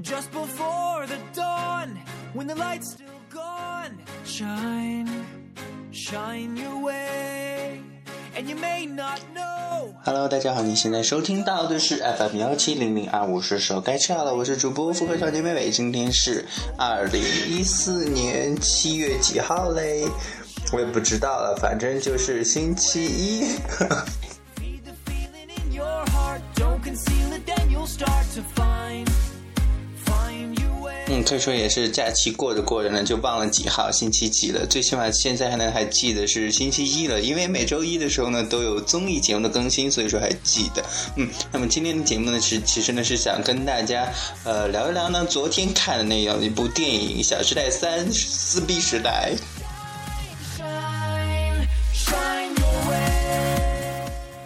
just before the dawn, when the light's still gone. Shine, shine your way, and you may not know. Hello，大家好，你现在收听到的是 FM 幺七零零二五是时候该吃好了，我是主播复合少年妹妹，今天是二零一四年七月几号嘞？我也不知道了，反正就是星期一。可以说也是假期过着过着呢，就忘了几号星期几了。最起码现在还能还记得是星期一了，因为每周一的时候呢都有综艺节目的更新，所以说还记得。嗯，那么今天的节目呢是其实呢是想跟大家呃聊一聊呢昨天看的那样一部电影《小时代三：撕逼时代》。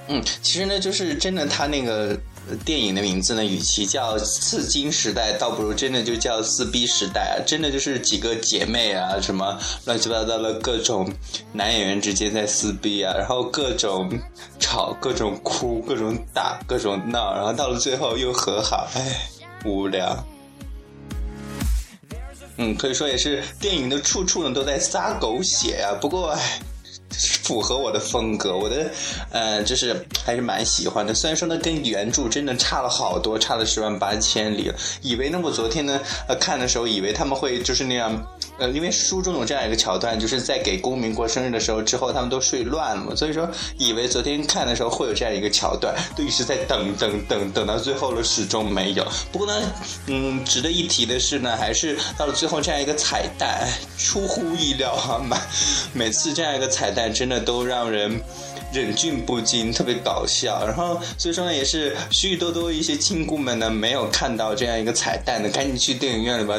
嗯，其实呢，就是真的，他那个呃电影的名字呢，与其叫“刺金时代”，倒不如真的就叫“撕逼时代”啊！真的就是几个姐妹啊，什么乱七八糟的各种男演员之间在撕逼啊，然后各种吵、各种哭、各种打、各种闹，然后到了最后又和好，唉，无聊。嗯，可以说也是电影的处处呢都在撒狗血啊。不过，唉，符合我的风格，我的呃，就是还是蛮喜欢的。虽然说呢，跟原著真的差了好多，差了十万八千里。以为呢，我昨天呢，呃，看的时候以为他们会就是那样。呃，因为书中有这样一个桥段，就是在给公民过生日的时候，之后他们都睡乱了嘛，所以说以为昨天看的时候会有这样一个桥段，都一直在等等等等到最后了，始终没有。不过呢，嗯，值得一提的是呢，还是到了最后这样一个彩蛋，出乎意料啊，每 每次这样一个彩蛋真的都让人。忍俊不禁，特别搞笑。然后所以说呢，也是许许多多一些亲姑们呢没有看到这样一个彩蛋的，赶紧去电影院里吧，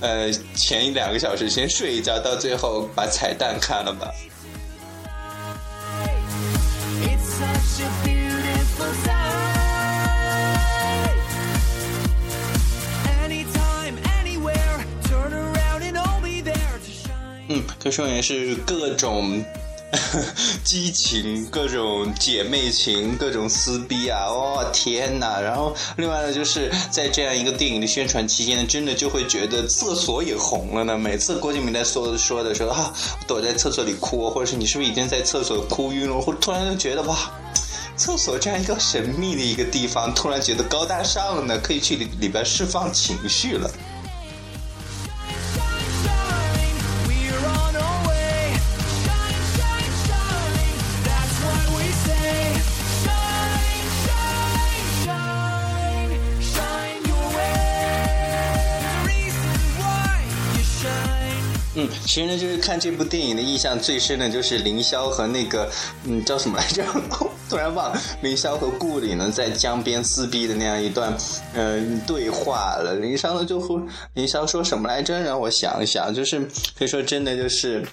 呃，前一两个小时先睡一觉，到最后把彩蛋看了吧。It's such a beautiful sight. Anytime, anywhere, turn around and I'll be there to shine. 嗯，可以说也是各种 激情，各种姐妹情，各种撕逼啊！哦天哪！然后另外呢，就是在这样一个电影的宣传期间，真的就会觉得厕所也红了呢。每次郭敬明在说说的时候啊，躲在厕所里哭，或者是你是不是已经在厕所哭晕了，或突然就觉得哇。厕所这样一个神秘的一个地方，突然觉得高大上了呢，可以去里里边释放情绪了。嗯，其实呢，就是看这部电影的印象最深的就是凌霄和那个，嗯，叫什么来着？突然忘。凌霄和顾里呢在江边撕逼的那样一段，嗯、对话了。凌霄呢就和，凌霄说什么来着？让我想一想，就是可以说真的就是。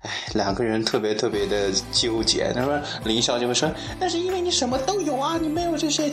唉，两个人特别特别的纠结。他说凌霄就会说：“那是因为你什么都有啊，你没有这些，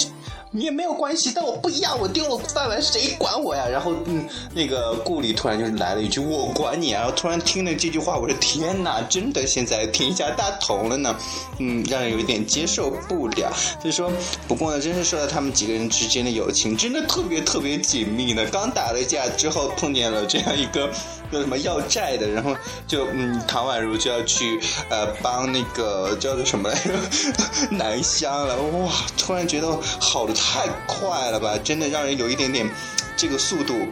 你也没有关系。但我不一样，我丢了饭碗，谁管我呀？”然后嗯，那个顾里突然就来了一句：“我管你啊！”然后突然听了这句话，我说：“天哪，真的现在天下大同了呢。”嗯，让人有一点接受不了。所以说，不过呢，真是说到他们几个人之间的友情，真的特别特别紧密呢。刚打了架之后，碰见了这样一个。有什么要债的，然后就嗯，唐宛如就要去呃帮那个叫做什么来着 南湘了，哇！突然觉得好的太快了吧，真的让人有一点点这个速度。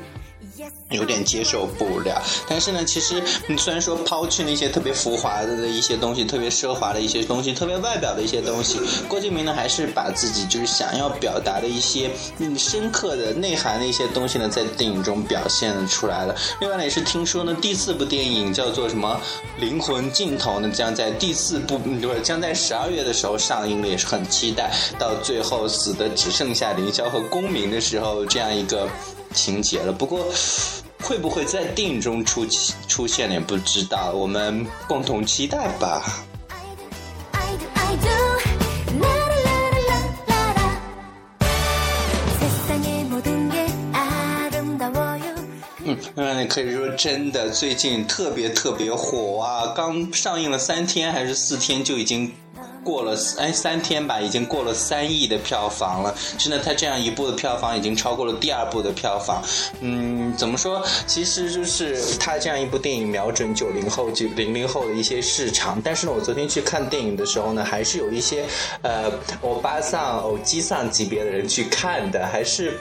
有点接受不了，但是呢，其实你虽然说抛去那些特别浮华的一些东西，特别奢华的一些东西，特别外表的一些东西，郭敬明呢还是把自己就是想要表达的一些嗯深刻的内涵的一些东西呢，在电影中表现出来了。另外呢，也是听说呢，第四部电影叫做什么《灵魂尽头》呢，将在第四部嗯不是将在十二月的时候上映了，也是很期待。到最后死的只剩下凌霄和公明的时候，这样一个。情节了，不过会不会在电影中出出现也不知道，我们共同期待吧。嗯，你可以说真的最近特别特别火啊，刚上映了三天还是四天就已经。过了哎三天吧，已经过了三亿的票房了。真的，它这样一部的票房已经超过了第二部的票房。嗯，怎么说？其实就是它这样一部电影瞄准九零后、九零零后的一些市场。但是呢，我昨天去看电影的时候呢，还是有一些呃欧巴桑、欧基桑级别的人去看的，还是。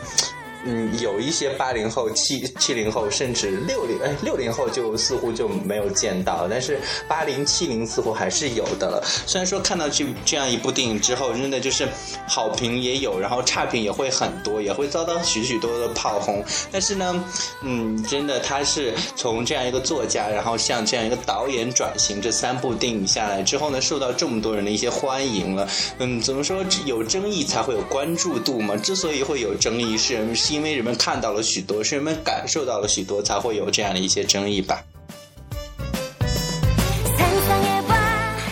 嗯，有一些八零后、七七零后，甚至六零哎六零后就似乎就没有见到，但是八零七零似乎还是有的了。虽然说看到这这样一部电影之后，真的就是好评也有，然后差评也会很多，也会遭到许许多多的炮轰。但是呢，嗯，真的他是从这样一个作家，然后向这样一个导演转型，这三部电影下来之后呢，受到这么多人的一些欢迎了。嗯，怎么说有争议才会有关注度嘛？之所以会有争议，是人。因为人们看到了许多，是人们感受到了许多，才会有这样的一些争议吧。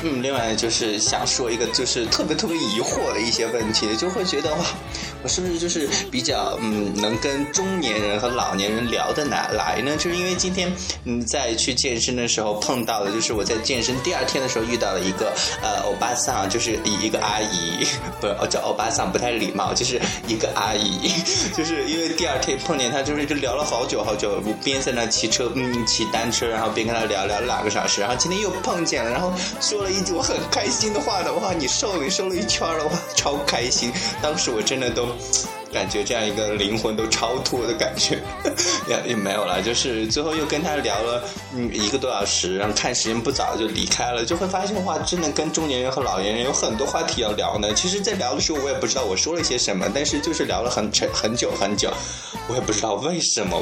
嗯，另外就是想说一个，就是特别特别疑惑的一些问题，就会觉得哇。是不是就是比较嗯能跟中年人和老年人聊得来来呢？就是因为今天嗯在去健身的时候碰到的，就是我在健身第二天的时候遇到了一个呃欧巴桑，就是一一个阿姨，不是叫欧巴桑不太礼貌，就是一个阿姨，就是因为第二天碰见她，就是就聊了好久好久，边在那骑车嗯骑单车，然后边跟她聊聊了两个小时，然后今天又碰见了，然后说了一句我很开心的话的话，你瘦你瘦了一圈了，哇超开心，当时我真的都。感觉这样一个灵魂都超脱的感觉，也也没有了。就是最后又跟他聊了嗯一个多小时，然后看时间不早就离开了，就会发现话，真的跟中年人和老年人有很多话题要聊呢。其实，在聊的时候，我也不知道我说了些什么，但是就是聊了很很很久很久，我也不知道为什么。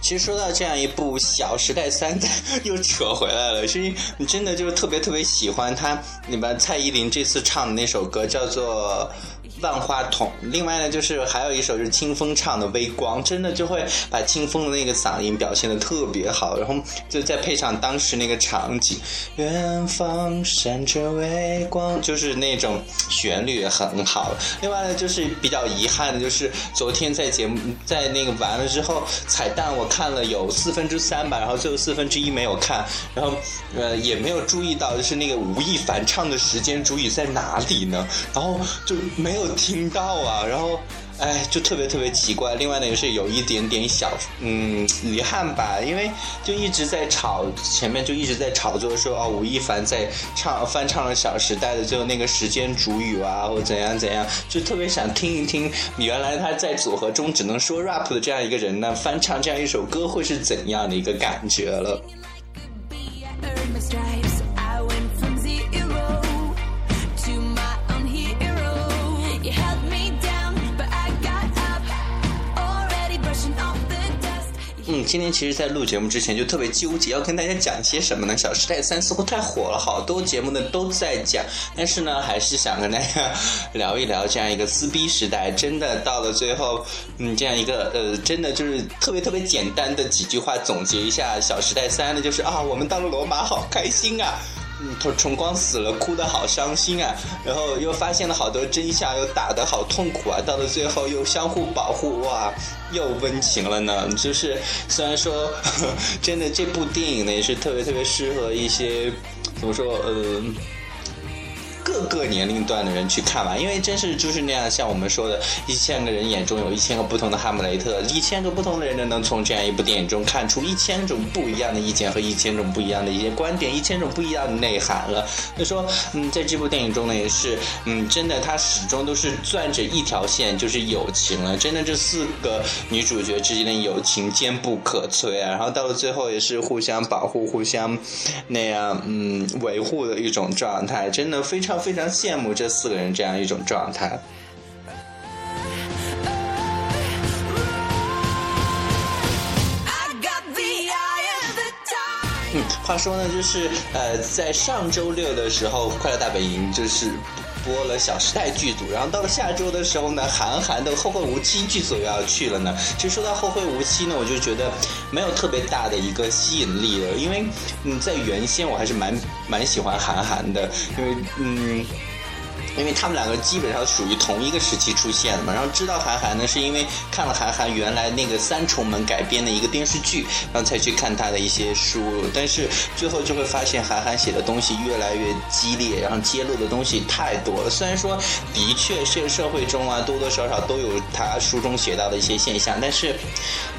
其实说到这样一部《小时代三》，又扯回来了，是因为你真的就是特别特别喜欢他里面蔡依林这次唱的那首歌，叫做。万花筒，另外呢，就是还有一首是清风唱的《微光》，真的就会把清风的那个嗓音表现的特别好，然后就再配上当时那个场景，远方闪着微光，就是那种旋律很好。另外呢，就是比较遗憾的就是昨天在节目在那个完了之后，彩蛋我看了有四分之三吧，然后最后四分之一没有看，然后呃也没有注意到就是那个吴亦凡唱的时间主语在哪里呢？然后就没有。听到啊，然后，哎，就特别特别奇怪。另外呢，也是有一点点小，嗯，遗憾吧，因为就一直在炒，前面就一直在炒作说，哦，吴亦凡在唱翻唱了《小时代》的就那个时间主语啊，或怎样怎样，就特别想听一听，原来他在组合中只能说 rap 的这样一个人呢，翻唱这样一首歌会是怎样的一个感觉了。今天其实，在录节目之前就特别纠结，要跟大家讲些什么呢？《小时代三》似乎太火了，好多节目呢都在讲，但是呢，还是想跟大家聊一聊这样一个撕逼时代。真的到了最后，嗯，这样一个呃，真的就是特别特别简单的几句话总结一下《小时代三》呢，就是啊，我们到了罗马，好开心啊！嗯，崇光死了，哭得好伤心啊！然后又发现了好多真相，又打得好痛苦啊！到了最后又相互保护，哇，又温情了呢。就是虽然说，真的这部电影呢也是特别特别适合一些，怎么说，呃。各个年龄段的人去看完，因为真是就是那样，像我们说的，一千个人眼中有一千个不同的哈姆雷特，一千个不同的人呢，能从这样一部电影中看出一千种不一样的意见和一千种不一样的一些观点，一千种不一样的内涵了。所以说，嗯，在这部电影中呢，也是，嗯，真的，它始终都是攥着一条线，就是友情了。真的，这四个女主角之间的友情坚不可摧啊。然后到了最后，也是互相保护、互相那样，嗯，维护的一种状态，真的非常。非常羡慕这四个人这样一种状态。嗯，话说呢，就是呃，在上周六的时候，《快乐大本营》就是播了《小时代》剧组，然后到了下周的时候呢，韩寒的《后会无期》剧组又要去了呢。其实说到《后会无期》呢，我就觉得没有特别大的一个吸引力了，因为嗯，在原先我还是蛮蛮喜欢韩寒的，因为嗯。因为他们两个基本上属于同一个时期出现的嘛，然后知道韩寒呢，是因为看了韩寒原来那个《三重门》改编的一个电视剧，然后才去看他的一些书。但是最后就会发现韩寒写的东西越来越激烈，然后揭露的东西太多了。虽然说的确是社会中啊多多少少都有他书中写到的一些现象，但是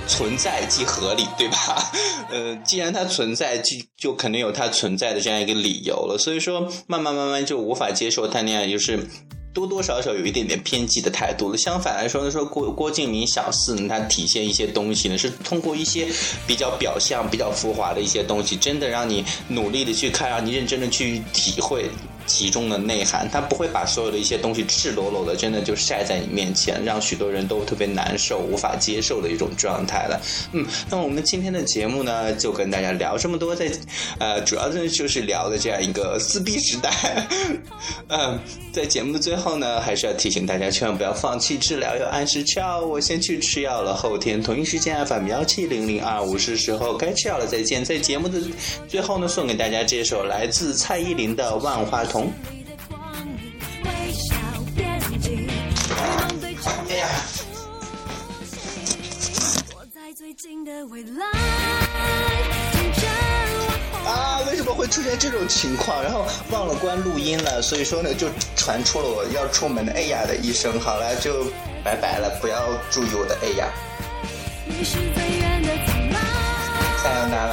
存在即合理，对吧？呃，既然它存在，就就肯定有它存在的这样一个理由了。所以说，慢慢慢慢就无法接受谈恋爱就是。多多少少有一点点偏激的态度了。相反来说呢，说郭郭敬明小四呢，他体现一些东西呢，是通过一些比较表象、比较浮华的一些东西，真的让你努力的去看，让你认真的去体会。其中的内涵，他不会把所有的一些东西赤裸裸的，真的就晒在你面前，让许多人都特别难受、无法接受的一种状态了。嗯，那么我们今天的节目呢，就跟大家聊这么多，在呃，主要的就是聊的这样一个撕逼时代。嗯，在节目的最后呢，还是要提醒大家，千万不要放弃治疗，要按时吃药。我先去吃药了，后天同一时间 FM 幺七零零二五是时候该吃药了，再见。在节目的最后呢，送给大家这首来自蔡依林的《万花筒》。哎呀！啊，为什么会出现这种情况？然后忘了关录音了，所以说呢，就传出了我要出门的哎呀的一声。好了，就拜拜了，不要注意我的哎呀。太阳难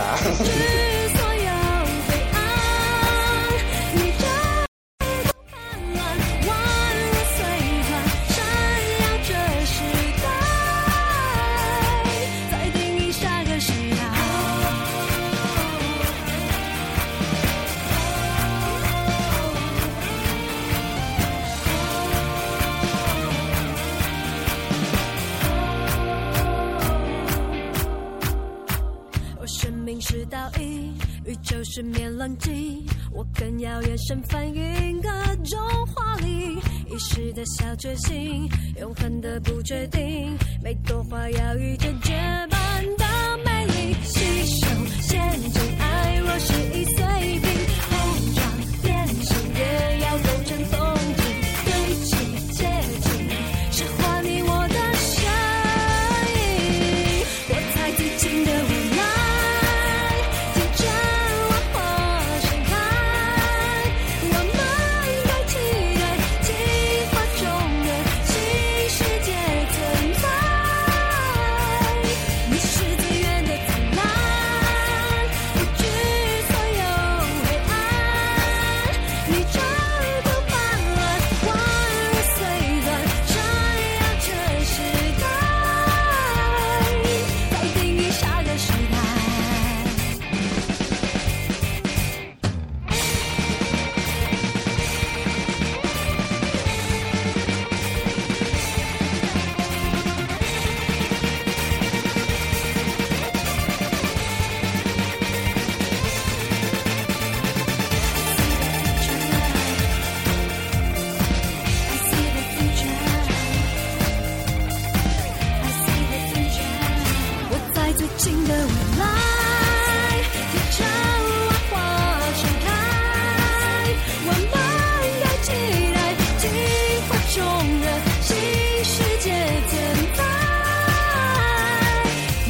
就是面冷静，我更要眼神反映各种华丽，一时的小决心，永恒的不确定，每朵花要遇见绝版的美丽，携手见证爱，若是易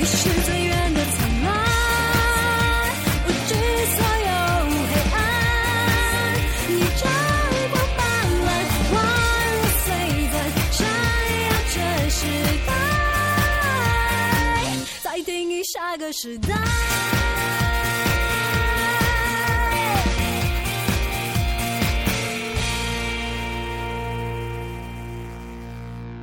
你是最远的灿烂，不惧所有黑暗。逆着光斑斓，花如碎钻闪耀着时代，再定义下个时代。